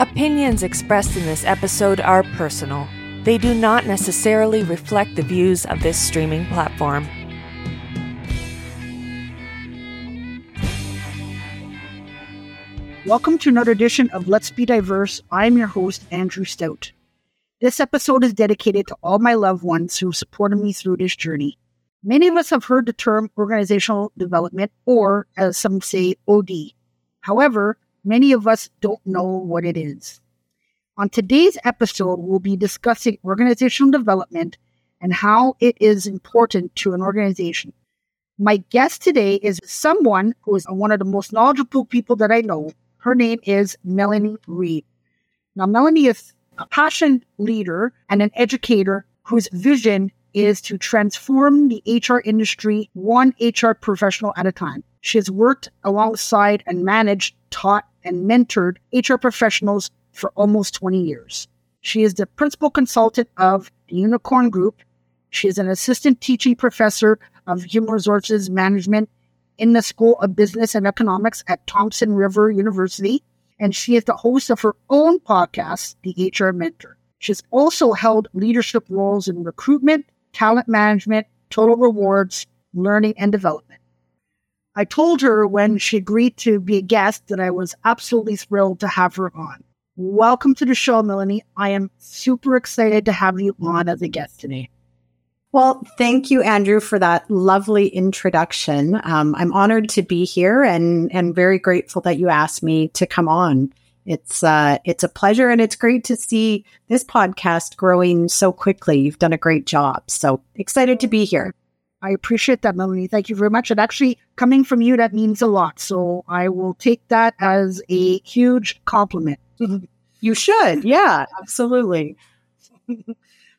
Opinions expressed in this episode are personal. They do not necessarily reflect the views of this streaming platform. Welcome to another edition of Let's Be Diverse. I'm your host, Andrew Stout. This episode is dedicated to all my loved ones who supported me through this journey. Many of us have heard the term organizational development, or as some say, OD. However, many of us don't know what it is. On today's episode, we'll be discussing organizational development and how it is important to an organization. My guest today is someone who is one of the most knowledgeable people that I know her name is Melanie Reed. Now, Melanie is a passion leader and an educator whose vision is to transform the HR industry one HR professional at a time. She has worked alongside and managed, taught, and mentored HR professionals for almost 20 years. She is the principal consultant of the Unicorn Group. She is an assistant teaching professor of human resources management in the School of Business and Economics at Thompson River University, and she is the host of her own podcast, The HR Mentor. She's also held leadership roles in recruitment, talent management, total rewards, learning, and development. I told her when she agreed to be a guest that I was absolutely thrilled to have her on. Welcome to the show, Melanie. I am super excited to have you on as a guest today. Well, thank you, Andrew, for that lovely introduction. Um, I'm honored to be here and and very grateful that you asked me to come on. It's uh, it's a pleasure, and it's great to see this podcast growing so quickly. You've done a great job, so excited to be here. I appreciate that, Melanie. Thank you very much. And actually, coming from you, that means a lot. So I will take that as a huge compliment. you should, yeah, absolutely.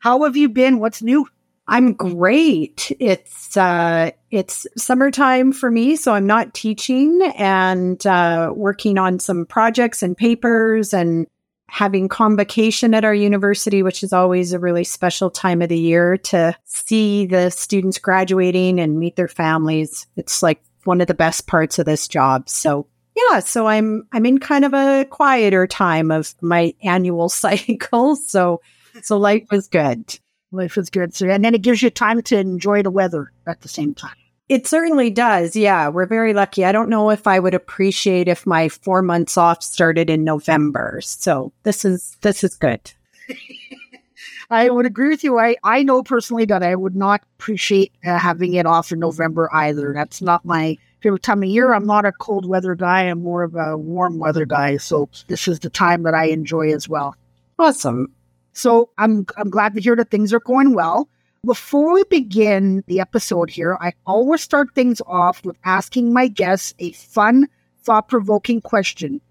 How have you been? What's new? I'm great. It's uh, it's summertime for me, so I'm not teaching and uh, working on some projects and papers and having convocation at our university, which is always a really special time of the year to see the students graduating and meet their families. It's like one of the best parts of this job. So yeah, so I'm I'm in kind of a quieter time of my annual cycle. So so life is good. Life is good. So, and then it gives you time to enjoy the weather at the same time. It certainly does. Yeah, we're very lucky. I don't know if I would appreciate if my four months off started in November. So this is this is good. I would agree with you. I, I know personally that I would not appreciate uh, having it off in November either. That's not my favorite time of year. I'm not a cold weather guy. I'm more of a warm weather guy. So this is the time that I enjoy as well. Awesome. So I'm, I'm glad to hear that things are going well. Before we begin the episode here, I always start things off with asking my guests a fun, thought provoking question.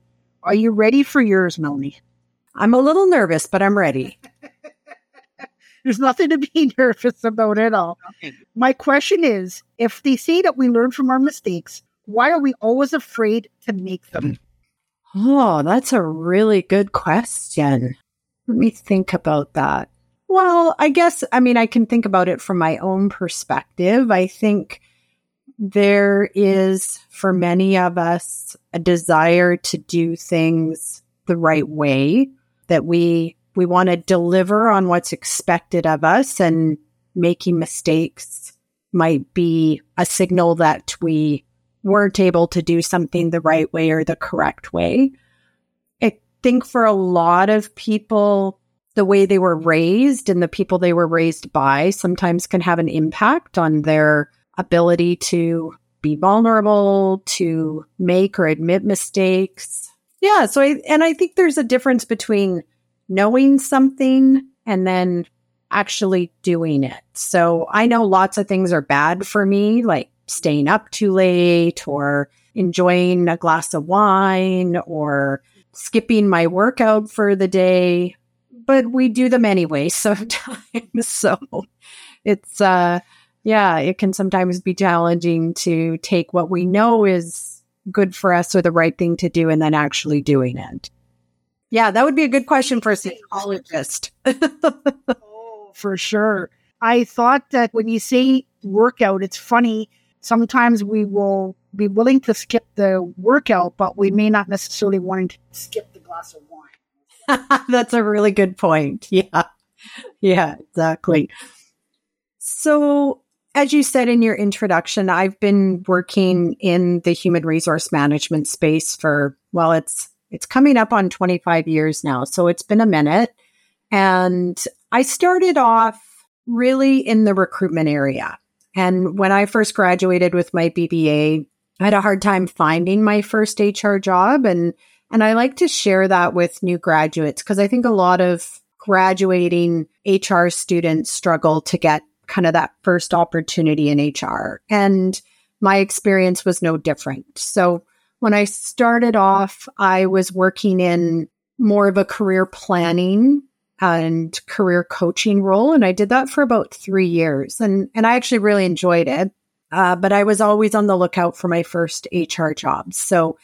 Are you ready for yours, Melanie? I'm a little nervous, but I'm ready. There's nothing to be nervous about at all. Okay. My question is if they say that we learn from our mistakes, why are we always afraid to make them? Oh, that's a really good question. Let me think about that. Well, I guess, I mean, I can think about it from my own perspective. I think there is, for many of us, a desire to do things the right way, that we we want to deliver on what's expected of us and making mistakes might be a signal that we weren't able to do something the right way or the correct way I think for a lot of people, the way they were raised and the people they were raised by sometimes can have an impact on their ability to be vulnerable, to make or admit mistakes. Yeah. So, I, and I think there's a difference between knowing something and then actually doing it. So I know lots of things are bad for me, like staying up too late or enjoying a glass of wine or skipping my workout for the day, but we do them anyway sometimes. so it's, uh, yeah, it can sometimes be challenging to take what we know is good for us or the right thing to do and then actually doing it. Yeah, that would be a good question for a psychologist. oh, for sure. I thought that when you say workout, it's funny. Sometimes we will be willing to skip the workout, but we may not necessarily want to skip the glass of wine. That's a really good point. Yeah. Yeah, exactly. So, as you said in your introduction, I've been working in the human resource management space for well, it's it's coming up on 25 years now. So it's been a minute. And I started off really in the recruitment area. And when I first graduated with my BBA, I had a hard time finding my first HR job and and I like to share that with new graduates because I think a lot of graduating HR students struggle to get kind of that first opportunity in HR. And my experience was no different. So when I started off, I was working in more of a career planning and career coaching role. And I did that for about three years. And, and I actually really enjoyed it. Uh, but I was always on the lookout for my first HR job. So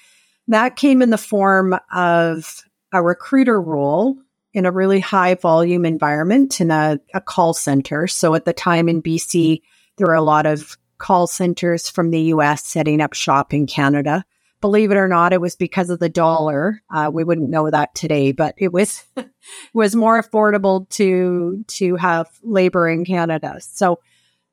that came in the form of a recruiter role in a really high volume environment in a, a call center. So at the time in BC, there were a lot of call centers from the US setting up shop in Canada believe it or not, it was because of the dollar. Uh, we wouldn't know that today, but it was was more affordable to to have labor in Canada. So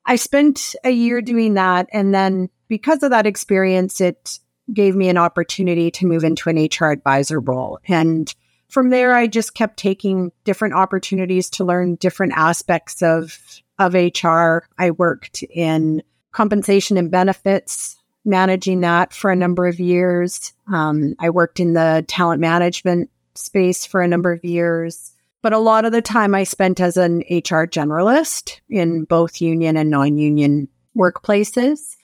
I spent a year doing that, and then because of that experience, it gave me an opportunity to move into an HR advisor role. And from there, I just kept taking different opportunities to learn different aspects of of HR. I worked in compensation and benefits managing that for a number of years. Um, I worked in the talent management space for a number of years, but a lot of the time I spent as an HR generalist in both union and non union workplaces.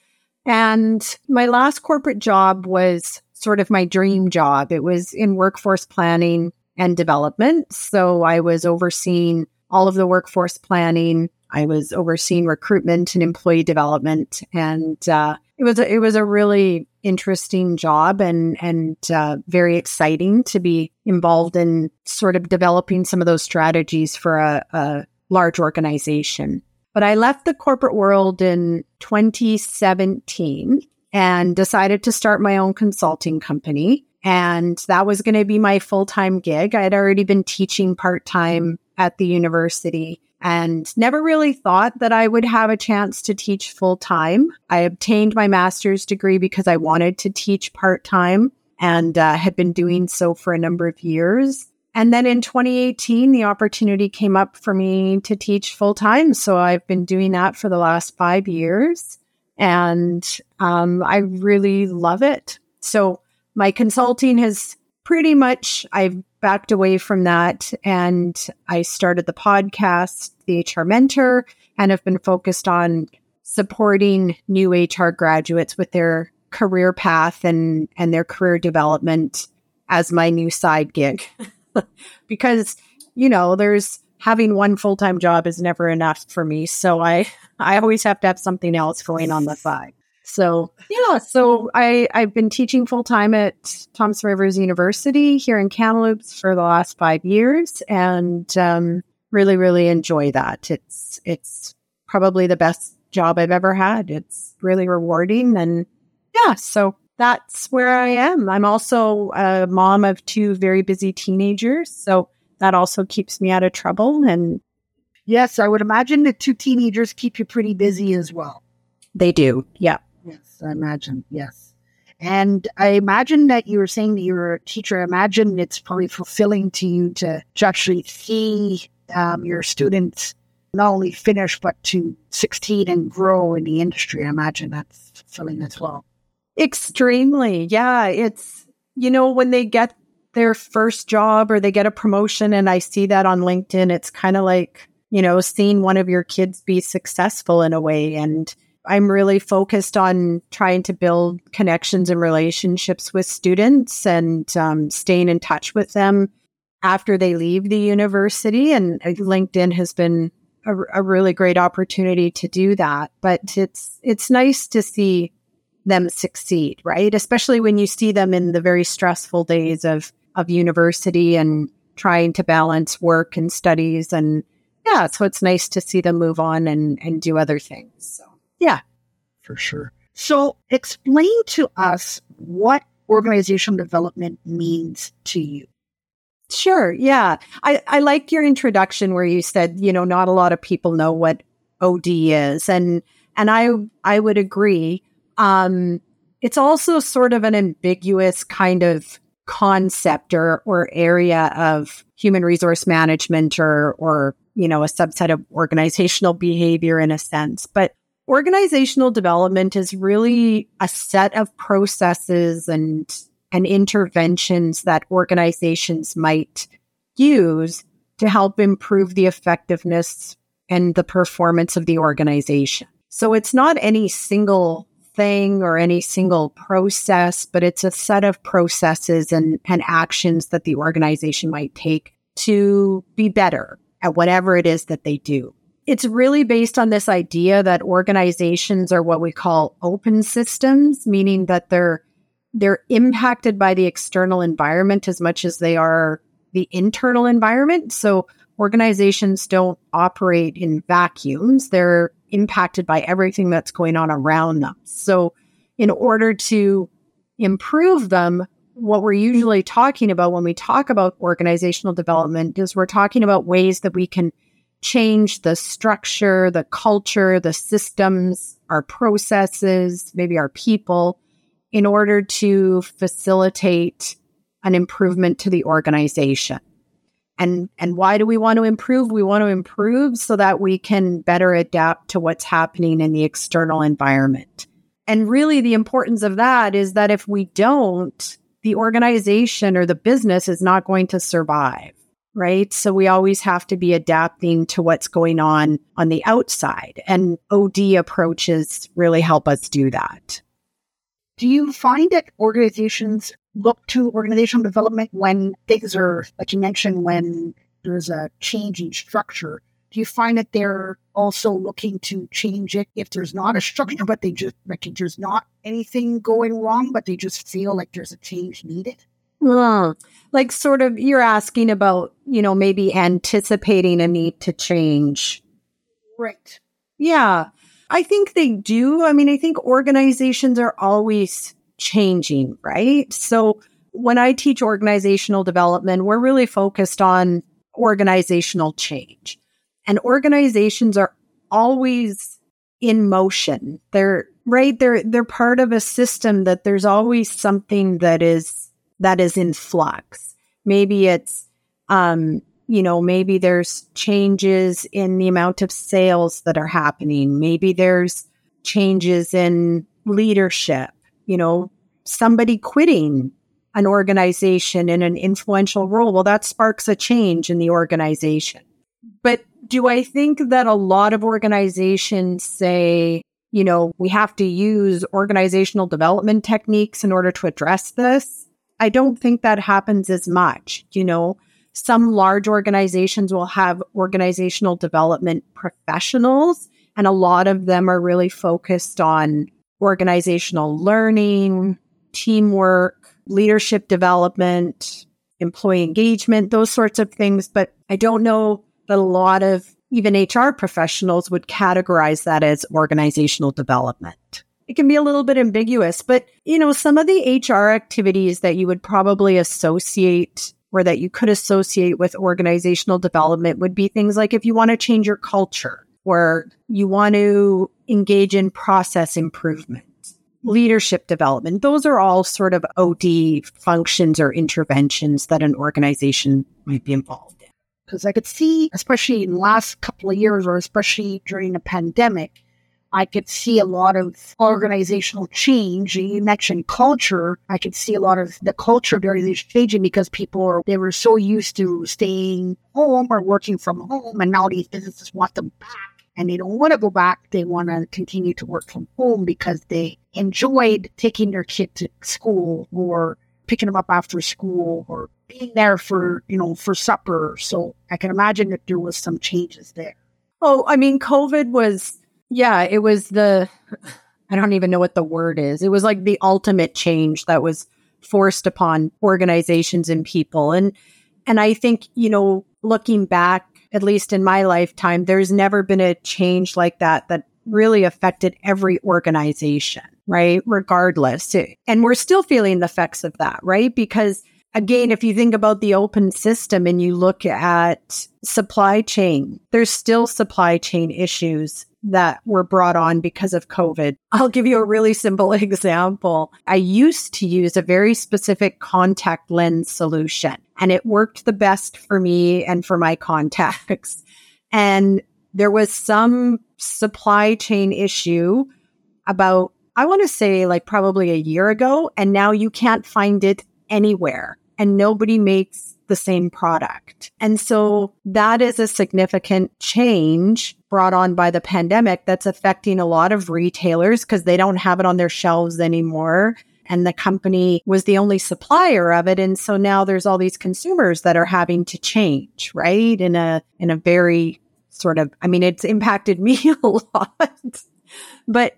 And my last corporate job was sort of my dream job. It was in workforce planning and development. So I was overseeing all of the workforce planning. I was overseeing recruitment and employee development, and uh, it was a, it was a really interesting job and and uh, very exciting to be involved in sort of developing some of those strategies for a, a large organization. But I left the corporate world in 2017 and decided to start my own consulting company. And that was going to be my full time gig. I had already been teaching part time at the university and never really thought that I would have a chance to teach full time. I obtained my master's degree because I wanted to teach part time and uh, had been doing so for a number of years. And then in 2018, the opportunity came up for me to teach full time. So I've been doing that for the last five years. And um, I really love it. So my consulting has pretty much, I've backed away from that and I started the podcast, The HR Mentor, and have been focused on supporting new HR graduates with their career path and, and their career development as my new side gig. because, you know, there's having one full-time job is never enough for me. So I I always have to have something else going on the side. So yeah, so I I've been teaching full time at Thompson Rivers University here in Kamloops for the last five years, and um, really really enjoy that. It's it's probably the best job I've ever had. It's really rewarding, and yeah, so that's where I am. I'm also a mom of two very busy teenagers, so that also keeps me out of trouble. And yes, I would imagine the two teenagers keep you pretty busy as well. They do, yeah. Yes, I imagine. Yes. And I imagine that you were saying that you're a teacher. I imagine it's probably fulfilling to you to, to actually see um, your students not only finish, but to succeed and grow in the industry. I imagine that's fulfilling as well. Extremely. Yeah. It's, you know, when they get their first job or they get a promotion, and I see that on LinkedIn, it's kind of like, you know, seeing one of your kids be successful in a way. And, I'm really focused on trying to build connections and relationships with students and um, staying in touch with them after they leave the university. And uh, LinkedIn has been a, a really great opportunity to do that. But it's it's nice to see them succeed, right? Especially when you see them in the very stressful days of of university and trying to balance work and studies and yeah, so it's nice to see them move on and and do other things. So. Yeah. For sure. So explain to us what organizational development means to you. Sure. Yeah. I, I liked your introduction where you said, you know, not a lot of people know what OD is. And and I I would agree. Um, it's also sort of an ambiguous kind of concept or or area of human resource management or or you know a subset of organizational behavior in a sense. But organizational development is really a set of processes and and interventions that organizations might use to help improve the effectiveness and the performance of the organization. So it's not any single thing or any single process, but it's a set of processes and, and actions that the organization might take to be better at whatever it is that they do. It's really based on this idea that organizations are what we call open systems, meaning that they're they're impacted by the external environment as much as they are the internal environment. So organizations don't operate in vacuums. They're impacted by everything that's going on around them. So in order to improve them, what we're usually talking about when we talk about organizational development is we're talking about ways that we can change the structure, the culture, the systems, our processes, maybe our people in order to facilitate an improvement to the organization. And, and why do we want to improve? We want to improve so that we can better adapt to what's happening in the external environment. And really, the importance of that is that if we don't, the organization or the business is not going to survive, right? So we always have to be adapting to what's going on on the outside. And OD approaches really help us do that. Do you find that organizations look to organizational development when things are, like you mentioned, when there's a change in structure? Do you find that they're also looking to change it if there's not a structure, but they just like there's not anything going wrong, but they just feel like there's a change needed? Well, like sort of you're asking about, you know, maybe anticipating a need to change. Right. Yeah. I think they do. I mean, I think organizations are always changing, right? So when I teach organizational development, we're really focused on organizational change. And organizations are always in motion. They're right they're they're part of a system that there's always something that is that is in flux. Maybe it's um you know, maybe there's changes in the amount of sales that are happening. Maybe there's changes in leadership, you know, somebody quitting an organization in an influential role. Well, that sparks a change in the organization. But do I think that a lot of organizations say, you know, we have to use organizational development techniques in order to address this? I don't think that happens as much. You know, some large organizations will have organizational development professionals, and a lot of them are really focused on organizational learning, teamwork, leadership development, employee engagement, those sorts of things. But I don't know that a lot of even HR professionals would categorize that as organizational development. It can be a little bit ambiguous, but you know, some of the HR activities that you would probably associate or that you could associate with organizational development would be things like if you want to change your culture or you want to engage in process improvement, leadership development. Those are all sort of OD functions or interventions that an organization might be involved in. Because I could see, especially in the last couple of years or especially during the pandemic, I could see a lot of organizational change. You mentioned culture. I could see a lot of the culture of the changing because people are, they were so used to staying home or working from home. And now these businesses want them back and they don't want to go back. They want to continue to work from home because they enjoyed taking their kid to school or picking them up after school or being there for, you know, for supper. So I can imagine that there was some changes there. Oh, I mean, COVID was yeah, it was the, I don't even know what the word is. It was like the ultimate change that was forced upon organizations and people. And, and I think, you know, looking back, at least in my lifetime, there's never been a change like that that really affected every organization, right? Regardless. And we're still feeling the effects of that, right? Because again, if you think about the open system and you look at supply chain, there's still supply chain issues that were brought on because of COVID. I'll give you a really simple example. I used to use a very specific contact lens solution, and it worked the best for me and for my contacts. And there was some supply chain issue about, I want to say like probably a year ago, and now you can't find it anywhere and nobody makes the same product. And so that is a significant change brought on by the pandemic that's affecting a lot of retailers because they don't have it on their shelves anymore. And the company was the only supplier of it. And so now there's all these consumers that are having to change, right? In a, in a very sort of, I mean, it's impacted me a lot, but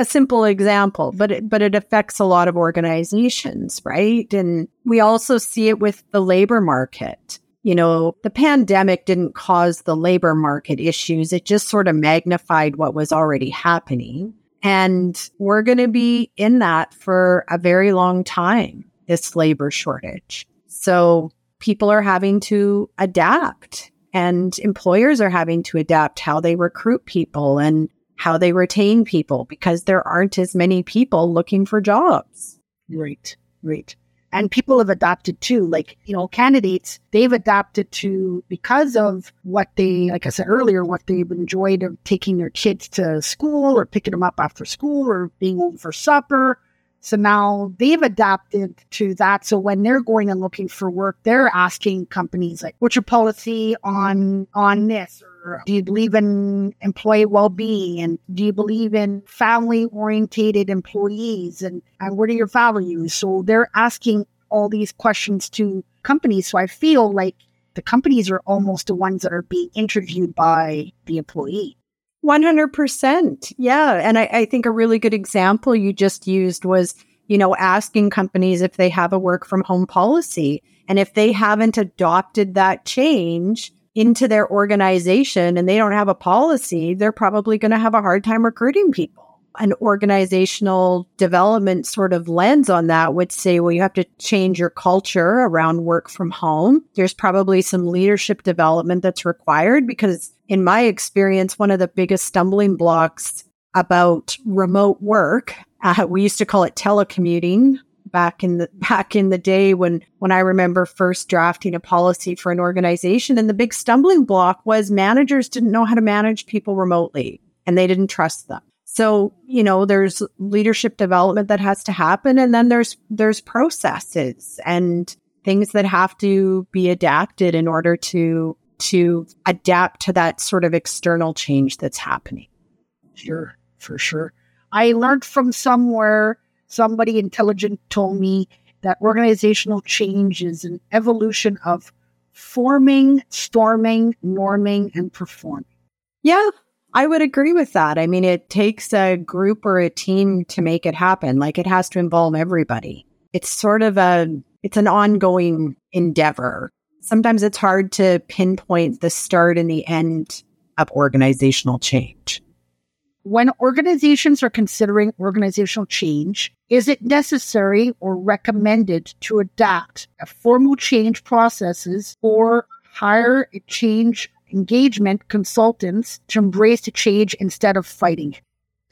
a simple example, but it, but it affects a lot of organizations, right? And we also see it with the labor market. You know, the pandemic didn't cause the labor market issues. It just sort of magnified what was already happening. And we're going to be in that for a very long time, this labor shortage. So people are having to adapt and employers are having to adapt how they recruit people and how they retain people because there aren't as many people looking for jobs. Right, right. And people have adapted too. Like, you know, candidates, they've adapted to because of what they, like I said earlier, what they've enjoyed of taking their kids to school or picking them up after school or being home for supper. So now they've adapted to that. So when they're going and looking for work, they're asking companies like, what's your policy on on this? Do you believe in employee well-being? And do you believe in family orientated employees? And, and what are your values? So they're asking all these questions to companies. So i feel like the companies are almost the ones that are being interviewed by the employee. 100% yeah. And I, I think a really good example you just used was you know asking companies if they have a work from home policy. And if they haven't adopted that change into their organization and they don't have a policy, they're probably going to have a hard time recruiting people. An organizational development sort of lens on that would say, well, you have to change your culture around work from home. There's probably some leadership development that's required because, in my experience, one of the biggest stumbling blocks about remote work, uh, we used to call it telecommuting back in the back in the day when when I remember first drafting a policy for an organization and the big stumbling block was managers didn't know how to manage people remotely and they didn't trust them. So, you know, there's leadership development that has to happen and then there's there's processes and things that have to be adapted in order to to adapt to that sort of external change that's happening. Sure, for sure. I learned from somewhere somebody intelligent told me that organizational change is an evolution of forming, storming, norming, and performing. Yeah, I would agree with that. I mean, it takes a group or a team to make it happen. Like it has to involve everybody. It's sort of a it's an ongoing endeavor. Sometimes it's hard to pinpoint the start and the end of organizational change. When organizations are considering organizational change, is it necessary or recommended to adapt a formal change processes or hire a change engagement consultants to embrace the change instead of fighting?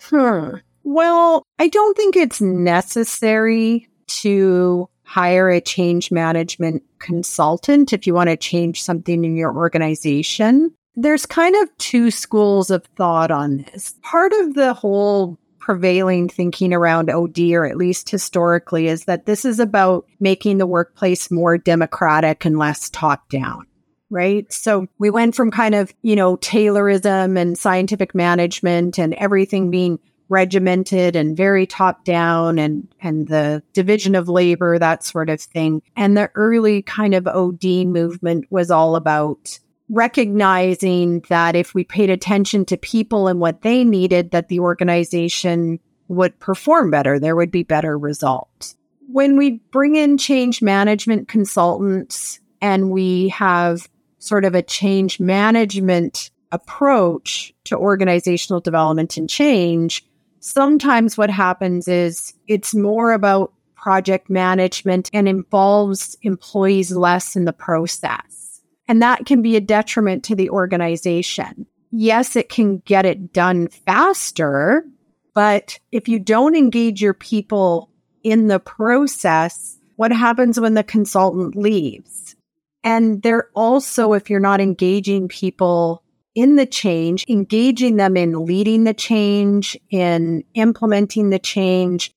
Hmm. Well, I don't think it's necessary to hire a change management consultant if you want to change something in your organization there's kind of two schools of thought on this. Part of the whole prevailing thinking around OD, or at least historically, is that this is about making the workplace more democratic and less top down. Right. So we went from kind of, you know, Taylorism and scientific management and everything being regimented and very top down and and the division of labor that sort of thing and the early kind of OD movement was all about recognizing that if we paid attention to people and what they needed, that the organization would perform better. There would be better results. When we bring in change management consultants and we have sort of a change management approach to organizational development and change, sometimes what happens is it's more about project management and involves employees less in the process. And that can be a detriment to the organization. Yes, it can get it done faster, but if you don't engage your people in the process, what happens when the consultant leaves? And they're also, if you're not engaging people in the change, engaging them in leading the change, in implementing the change,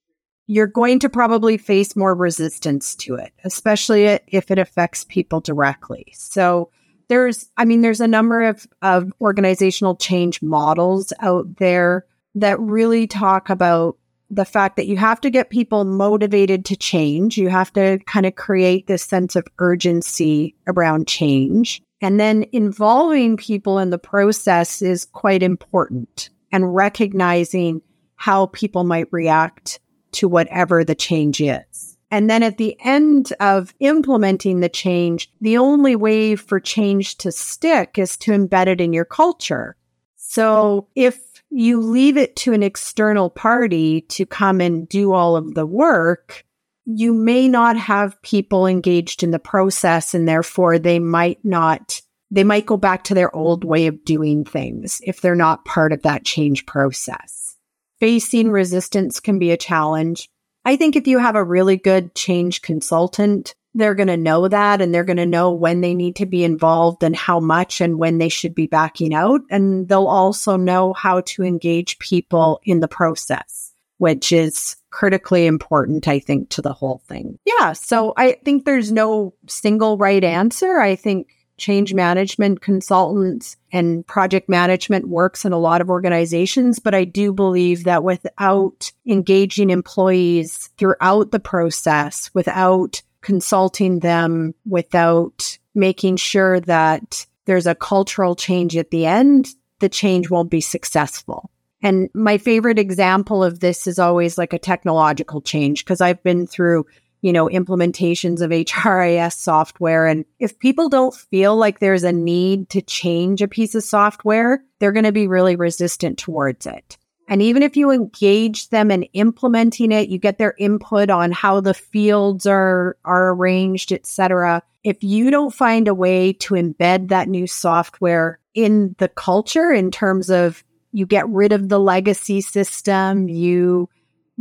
you're going to probably face more resistance to it, especially if it affects people directly. So there's, I mean, there's a number of, of organizational change models out there that really talk about the fact that you have to get people motivated to change. You have to kind of create this sense of urgency around change. And then involving people in the process is quite important and recognizing how people might react to whatever the change is. And then at the end of implementing the change, the only way for change to stick is to embed it in your culture. So if you leave it to an external party to come and do all of the work, you may not have people engaged in the process and therefore they might not they might go back to their old way of doing things if they're not part of that change process. Facing resistance can be a challenge. I think if you have a really good change consultant, they're going to know that and they're going to know when they need to be involved and how much and when they should be backing out. And they'll also know how to engage people in the process, which is critically important, I think, to the whole thing. Yeah. So I think there's no single right answer. I think change management consultants and project management works in a lot of organizations. But I do believe that without engaging employees throughout the process, without consulting them, without making sure that there's a cultural change at the end, the change won't be successful. And my favorite example of this is always like a technological change because I've been through you know, implementations of HRIS software. And if people don't feel like there's a need to change a piece of software, they're going to be really resistant towards it. And even if you engage them in implementing it, you get their input on how the fields are are arranged, etc. If you don't find a way to embed that new software in the culture in terms of you get rid of the legacy system, you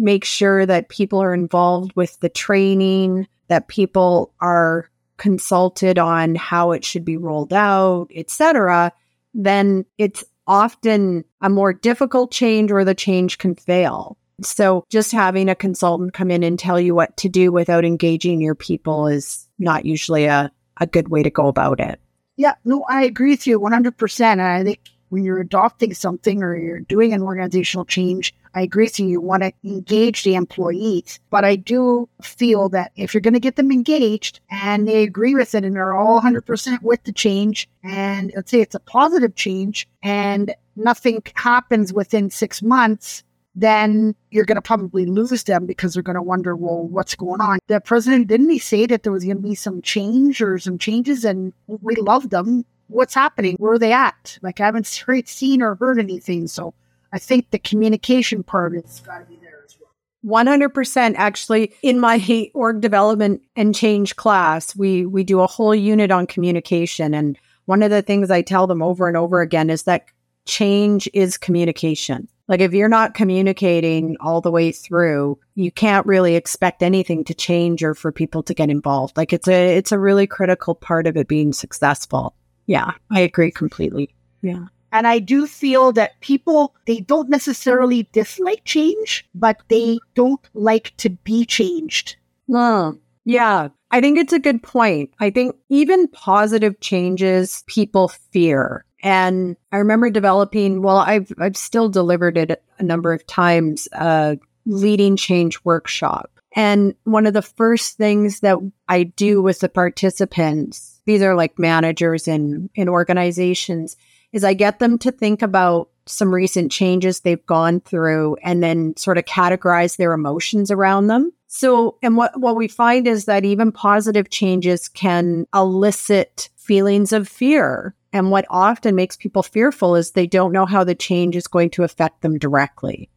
make sure that people are involved with the training, that people are consulted on how it should be rolled out, etc., then it's often a more difficult change or the change can fail. So just having a consultant come in and tell you what to do without engaging your people is not usually a, a good way to go about it. Yeah, no, I agree with you 100%. And I think when you're adopting something or you're doing an organizational change, I agree with you. You want to engage the employees, but I do feel that if you're going to get them engaged and they agree with it and they're all 100% with the change, and let's say it's a positive change and nothing happens within six months, then you're going to probably lose them because they're going to wonder, well, what's going on? The president didn't he say that there was going to be some change or some changes, and we love them. What's happening? Where are they at? Like I haven't seen or heard anything. So I think the communication part has got to be there as well. 100% actually in my org development and change class we we do a whole unit on communication and one of the things I tell them over and over again is that change is communication. Like if you're not communicating all the way through, you can't really expect anything to change or for people to get involved. Like it's a it's a really critical part of it being successful. Yeah, I agree completely. Yeah. And I do feel that people, they don't necessarily dislike change, but they don't like to be changed. Mm, yeah, I think it's a good point. I think even positive changes people fear. And I remember developing, well, I've, I've still delivered it a number of times, a leading change workshop. And one of the first things that I do with the participants, these are like managers in, in organizations, is I get them to think about some recent changes they've gone through and then sort of categorize their emotions around them. So, and what, what we find is that even positive changes can elicit feelings of fear. And what often makes people fearful is they don't know how the change is going to affect them directly.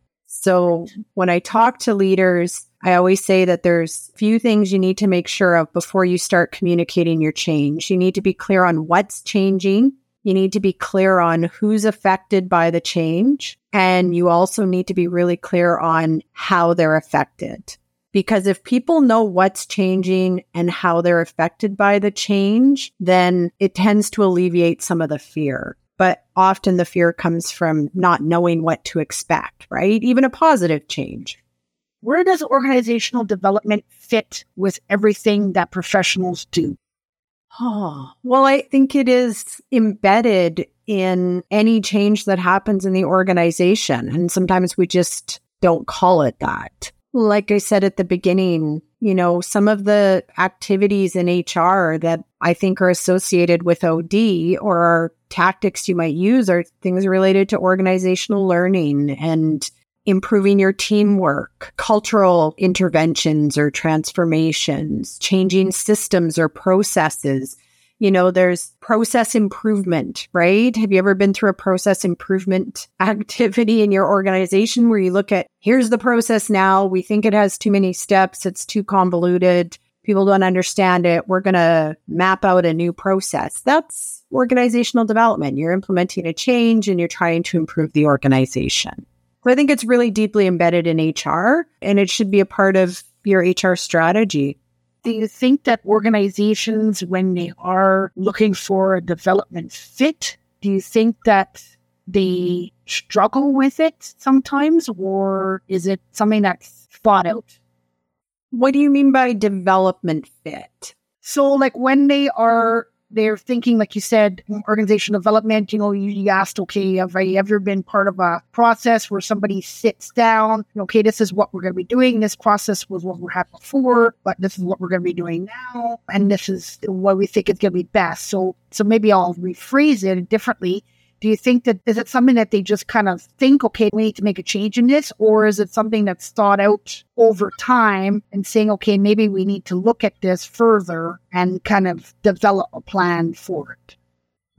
So when I talk to leaders, I always say that there's few things you need to make sure of before you start communicating your change. You need to be clear on what's changing. You need to be clear on who's affected by the change. And you also need to be really clear on how they're affected. Because if people know what's changing and how they're affected by the change, then it tends to alleviate some of the fear. But often the fear comes from not knowing what to expect, right? Even a positive change. Where does organizational development fit with everything that professionals do? Oh, well, I think it is embedded in any change that happens in the organization. And sometimes we just don't call it that. Like I said at the beginning, you know, some of the activities in HR that I think are associated with OD or tactics you might use are things related to organizational learning and improving your teamwork, cultural interventions or transformations, changing systems or processes. You know, there's process improvement, right? Have you ever been through a process improvement activity in your organization where you look at here's the process now, we think it has too many steps, it's too convoluted, people don't understand it, we're going to map out a new process. That's organizational development. You're implementing a change and you're trying to improve the organization. So I think it's really deeply embedded in HR and it should be a part of your HR strategy. Do you think that organizations, when they are looking for a development fit, do you think that they struggle with it sometimes, or is it something that's thought out? What do you mean by development fit? So, like when they are they're thinking, like you said, organizational development. You know, you, asked, okay, have I ever been part of a process where somebody sits down, okay, this is what we're going to be doing. This process was what we had before, but this is what we're going to be doing now. And this is what we think is going to be best. So, so maybe I'll rephrase it differently do you think that is it something that they just kind of think, okay, we need to make a change in this, or is it something that's thought out over time and saying, okay, maybe we need to look at this further and kind of develop a plan for it?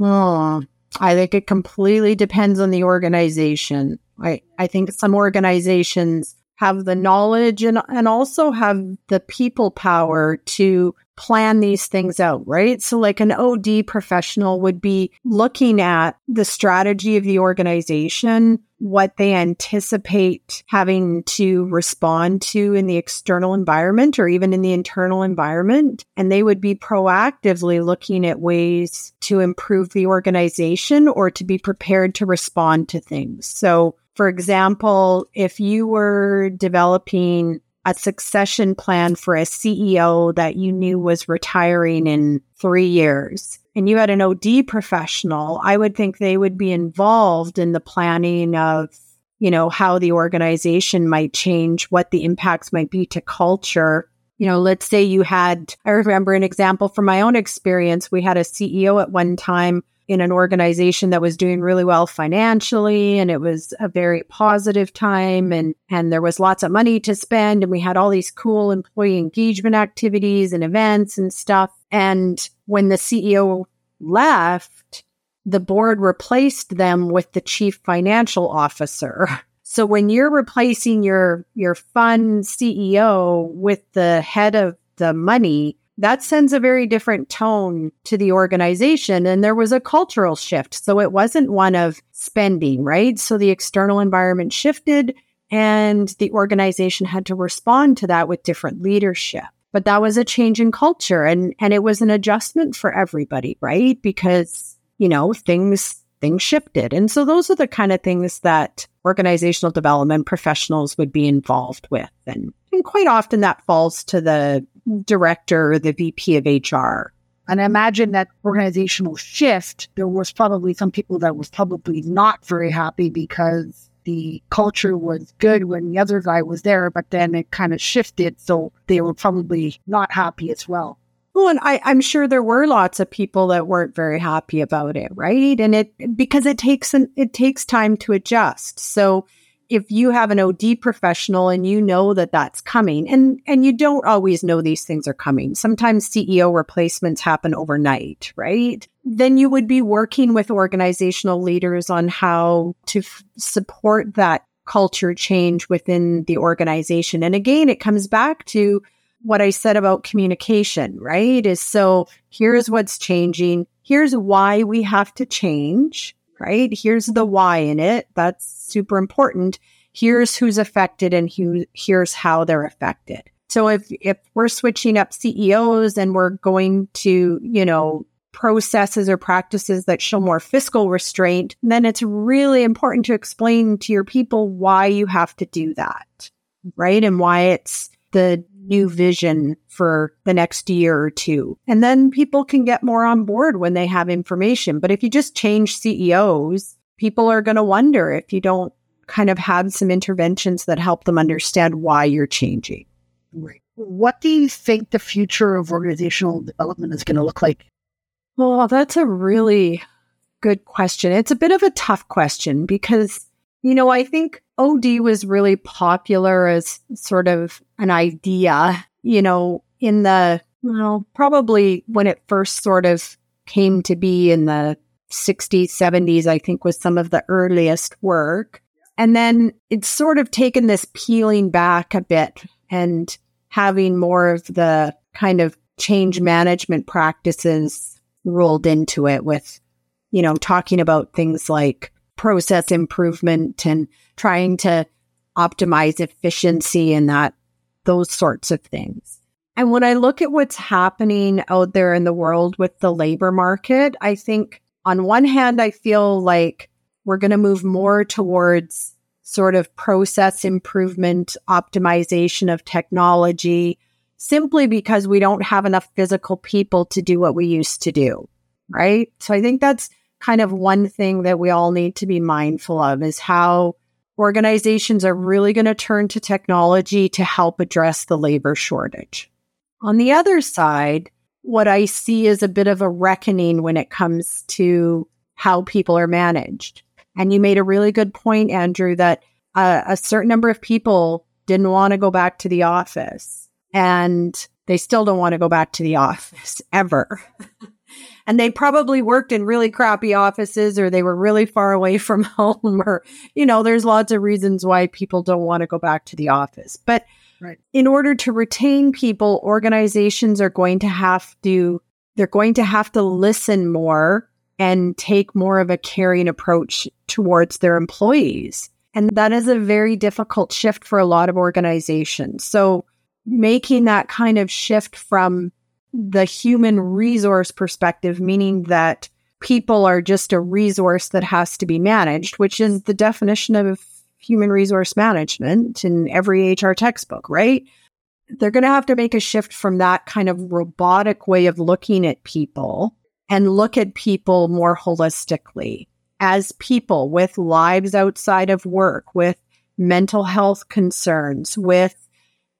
Oh, I think it completely depends on the organization. I, I think some organizations have the knowledge and, and also have the people power to plan these things out, right? So, like an OD professional would be looking at the strategy of the organization, what they anticipate having to respond to in the external environment or even in the internal environment. And they would be proactively looking at ways to improve the organization or to be prepared to respond to things. So, for example, if you were developing a succession plan for a CEO that you knew was retiring in three years and you had an OD professional, I would think they would be involved in the planning of, you know, how the organization might change, what the impacts might be to culture. You know, let's say you had, I remember an example from my own experience. We had a CEO at one time in an organization that was doing really well financially and it was a very positive time and and there was lots of money to spend and we had all these cool employee engagement activities and events and stuff. And when the CEO left the board replaced them with the chief financial officer. So when you're replacing your your fun CEO with the head of the money that sends a very different tone to the organization. And there was a cultural shift. So it wasn't one of spending, right? So the external environment shifted and the organization had to respond to that with different leadership. But that was a change in culture and, and it was an adjustment for everybody, right? Because, you know, things things shifted. And so those are the kind of things that organizational development professionals would be involved with. And, and quite often that falls to the director the VP of HR. And I imagine that organizational shift, there was probably some people that was probably not very happy because the culture was good when the other guy was there, but then it kind of shifted. So they were probably not happy as well. Well, and I, I'm sure there were lots of people that weren't very happy about it, right? And it because it takes an it takes time to adjust. So if you have an OD professional and you know that that's coming, and and you don't always know these things are coming. Sometimes CEO replacements happen overnight, right? Then you would be working with organizational leaders on how to f- support that culture change within the organization. And again, it comes back to what I said about communication, right? Is so here's what's changing. Here's why we have to change, right? Here's the why in it. That's super important. Here's who's affected and who, here's how they're affected. So if, if we're switching up CEOs and we're going to, you know, processes or practices that show more fiscal restraint, then it's really important to explain to your people why you have to do that, right? And why it's the new vision for the next year or two. And then people can get more on board when they have information. But if you just change CEOs, people are going to wonder if you don't kind of have some interventions that help them understand why you're changing. Right. What do you think the future of organizational development is going to look like? Well, that's a really good question. It's a bit of a tough question because, you know, I think OD was really popular as sort of an idea, you know, in the, well, probably when it first sort of came to be in the 60s, 70s, I think was some of the earliest work. And then it's sort of taken this peeling back a bit and having more of the kind of change management practices rolled into it with, you know, talking about things like process improvement and trying to optimize efficiency and that, those sorts of things. And when I look at what's happening out there in the world with the labor market, I think on one hand, I feel like we're going to move more towards sort of process improvement, optimization of technology, simply because we don't have enough physical people to do what we used to do. Right. So I think that's kind of one thing that we all need to be mindful of is how organizations are really going to turn to technology to help address the labor shortage. On the other side, what I see is a bit of a reckoning when it comes to how people are managed. And you made a really good point, Andrew, that uh, a certain number of people didn't want to go back to the office and they still don't want to go back to the office ever. and they probably worked in really crappy offices or they were really far away from home or you know there's lots of reasons why people don't want to go back to the office. But right. in order to retain people organizations are going to have to they're going to have to listen more and take more of a caring approach towards their employees. And that is a very difficult shift for a lot of organizations. So making that kind of shift from the human resource perspective, meaning that people are just a resource that has to be managed, which is the definition of human resource management in every HR textbook, right? They're going to have to make a shift from that kind of robotic way of looking at people and look at people more holistically as people with lives outside of work, with mental health concerns, with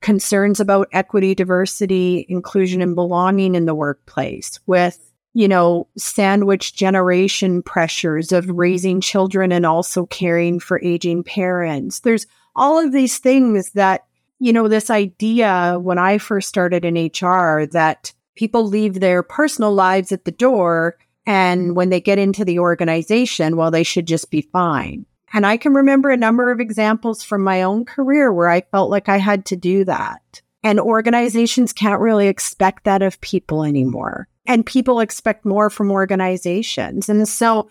concerns about equity, diversity, inclusion, and belonging in the workplace, with, you know, sandwich generation pressures of raising children and also caring for aging parents. There's all of these things that, you know, this idea when I first started in HR that people leave their personal lives at the door. And when they get into the organization, well, they should just be fine. And I can remember a number of examples from my own career where I felt like I had to do that. And organizations can't really expect that of people anymore. And people expect more from organizations. And so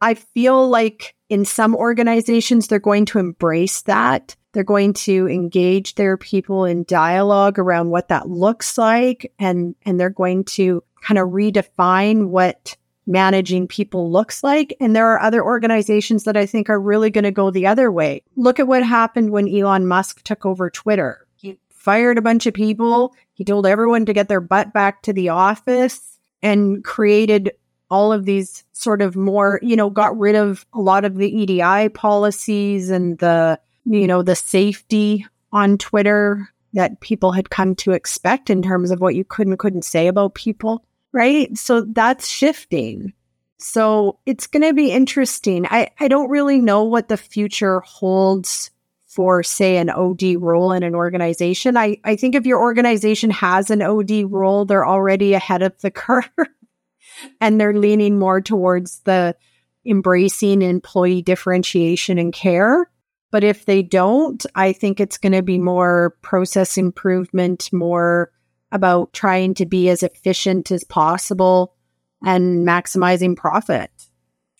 I feel like in some organizations, they're going to embrace that. They're going to engage their people in dialogue around what that looks like. And, and they're going to kind of redefine what managing people looks like. And there are other organizations that I think are really going to go the other way. Look at what happened when Elon Musk took over Twitter. He fired a bunch of people. He told everyone to get their butt back to the office and created all of these sort of more, you know, got rid of a lot of the EDI policies and the, you know, the safety on Twitter that people had come to expect in terms of what you could and couldn't say about people right? So that's shifting. So it's going to be interesting. I, I don't really know what the future holds for, say, an OD role in an organization. I, I think if your organization has an OD role, they're already ahead of the curve and they're leaning more towards the embracing employee differentiation and care. But if they don't, I think it's going to be more process improvement, more about trying to be as efficient as possible and maximizing profit.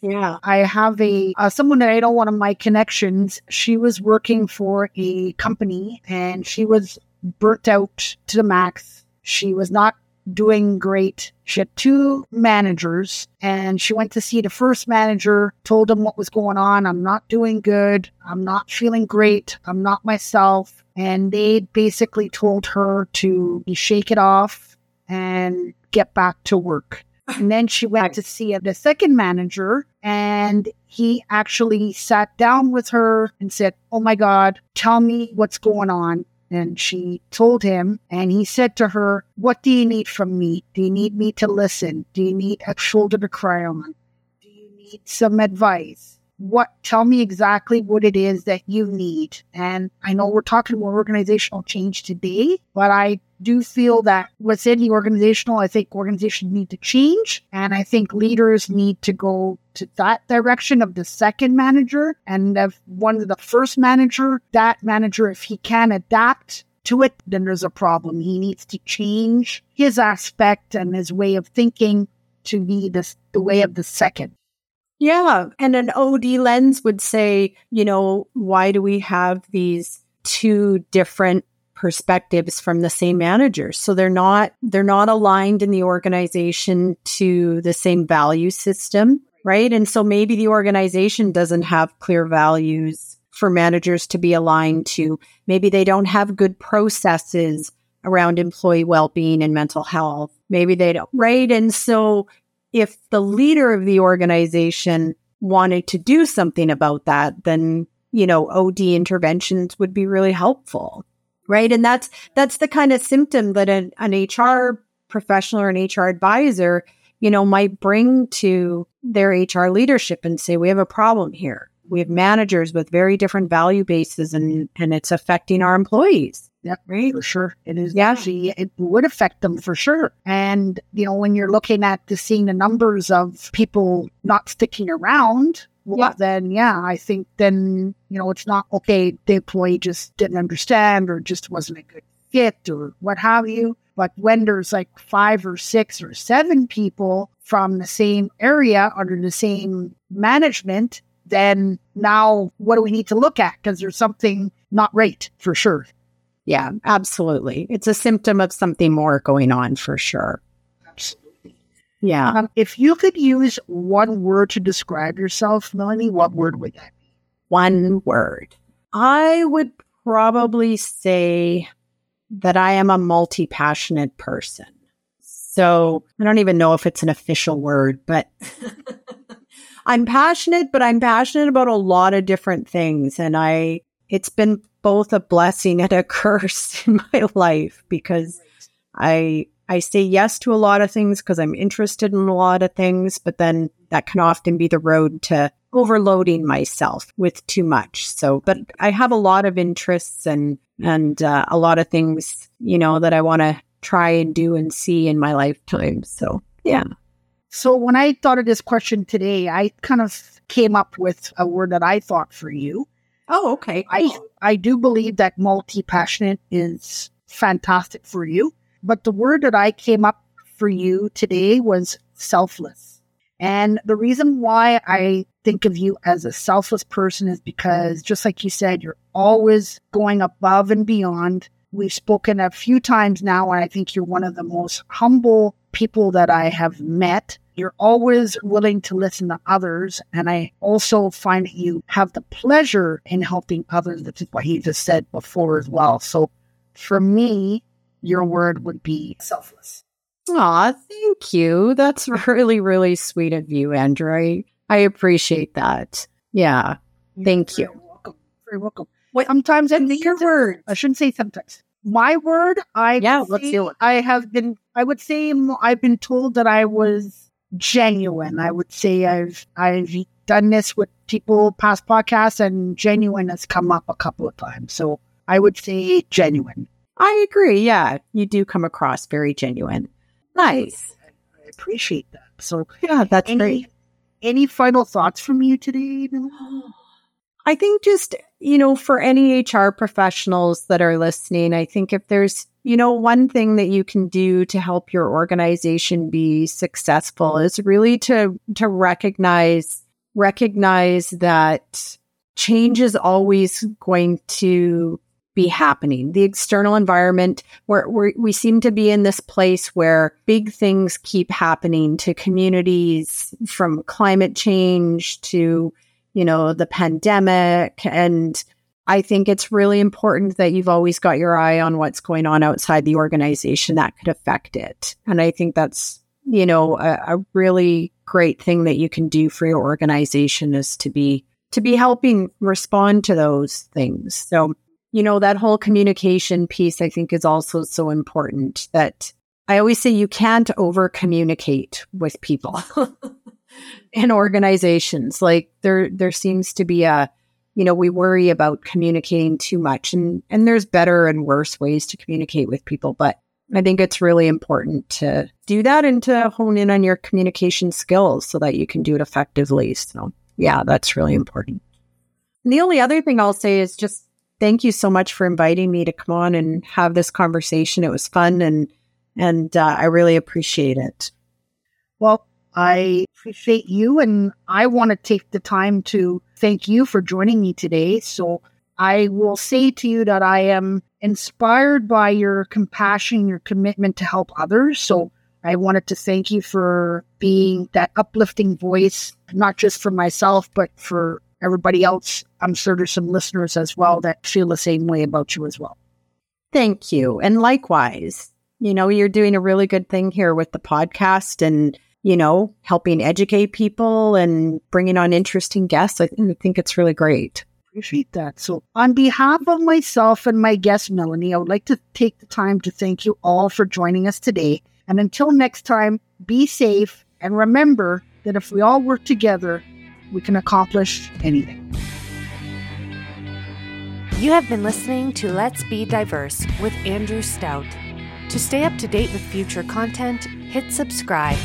Yeah. I have a uh, someone that I know one of my connections. She was working for a company and she was burnt out to the max. She was not doing great. She had two managers and she went to see the first manager, told him what was going on. I'm not doing good. I'm not feeling great. I'm not myself. And they basically told her to shake it off and get back to work. And then she went to see the second manager, and he actually sat down with her and said, Oh my God, tell me what's going on. And she told him, and he said to her, What do you need from me? Do you need me to listen? Do you need a shoulder to cry on? Do you need some advice? what tell me exactly what it is that you need and i know we're talking about organizational change today but i do feel that within the organizational i think organizations need to change and i think leaders need to go to that direction of the second manager and of one of the first manager that manager if he can adapt to it then there's a problem he needs to change his aspect and his way of thinking to be the, the way of the second yeah. And an OD lens would say, you know, why do we have these two different perspectives from the same managers? So they're not they're not aligned in the organization to the same value system, right? And so maybe the organization doesn't have clear values for managers to be aligned to. Maybe they don't have good processes around employee well-being and mental health. Maybe they don't, right? And so if the leader of the organization wanted to do something about that, then, you know, OD interventions would be really helpful. Right. And that's, that's the kind of symptom that an, an HR professional or an HR advisor, you know, might bring to their HR leadership and say, we have a problem here. We have managers with very different value bases and, and it's affecting our employees. Yep, right. For sure. It is yeah. actually, it would affect them for sure. And, you know, when you're looking at the seeing the numbers of people not sticking around, well, yeah. then yeah, I think then, you know, it's not okay, the employee just didn't understand or just wasn't a good fit or what have you. But when there's like five or six or seven people from the same area under the same management, then now what do we need to look at? Because there's something not right for sure. Yeah, absolutely. It's a symptom of something more going on for sure. Yeah. Um, if you could use one word to describe yourself, Melanie, what word would that be? One word. I would probably say that I am a multi passionate person. So I don't even know if it's an official word, but I'm passionate, but I'm passionate about a lot of different things. And I, it's been both a blessing and a curse in my life because I I say yes to a lot of things because I'm interested in a lot of things, but then that can often be the road to overloading myself with too much. So, but I have a lot of interests and and uh, a lot of things, you know, that I want to try and do and see in my lifetime. So, yeah. So when I thought of this question today, I kind of came up with a word that I thought for you. Oh, okay. I I do believe that multi passionate is fantastic for you. But the word that I came up for you today was selfless. And the reason why I think of you as a selfless person is because, just like you said, you're always going above and beyond. We've spoken a few times now, and I think you're one of the most humble people that I have met. You're always willing to listen to others. And I also find that you have the pleasure in helping others. That's what he just said before as well. So for me, your word would be selfless. Aw, thank you. That's really, really sweet of you, Andrew. I, I appreciate that. Yeah. Thank You're you. Very welcome. Very welcome. Wait, sometimes I think your word. I shouldn't say sometimes. My word, I yeah, let's do it. I have been. I would say I've been told that I was genuine. I would say I've I've done this with people past podcasts, and genuine has come up a couple of times. So I would say genuine. I agree. Yeah, you do come across very genuine. Nice. I appreciate that. So yeah, that's any, great. Any final thoughts from you today? I think just, you know, for any HR professionals that are listening, I think if there's, you know, one thing that you can do to help your organization be successful is really to to recognize recognize that change is always going to be happening. The external environment, where we seem to be in this place where big things keep happening to communities from climate change to you know, the pandemic. And I think it's really important that you've always got your eye on what's going on outside the organization that could affect it. And I think that's, you know, a, a really great thing that you can do for your organization is to be to be helping respond to those things. So, you know, that whole communication piece I think is also so important that I always say you can't over communicate with people. in organizations. Like there there seems to be a you know, we worry about communicating too much and and there's better and worse ways to communicate with people, but I think it's really important to do that and to hone in on your communication skills so that you can do it effectively. So, yeah, that's really important. And the only other thing I'll say is just thank you so much for inviting me to come on and have this conversation. It was fun and and uh, I really appreciate it. Well, I appreciate you and I want to take the time to thank you for joining me today. So I will say to you that I am inspired by your compassion, your commitment to help others. So I wanted to thank you for being that uplifting voice, not just for myself, but for everybody else. I'm sure there's some listeners as well that feel the same way about you as well. Thank you. And likewise, you know, you're doing a really good thing here with the podcast and you know, helping educate people and bringing on interesting guests. I think it's really great. Appreciate that. So, on behalf of myself and my guest, Melanie, I would like to take the time to thank you all for joining us today. And until next time, be safe and remember that if we all work together, we can accomplish anything. You have been listening to Let's Be Diverse with Andrew Stout. To stay up to date with future content, hit subscribe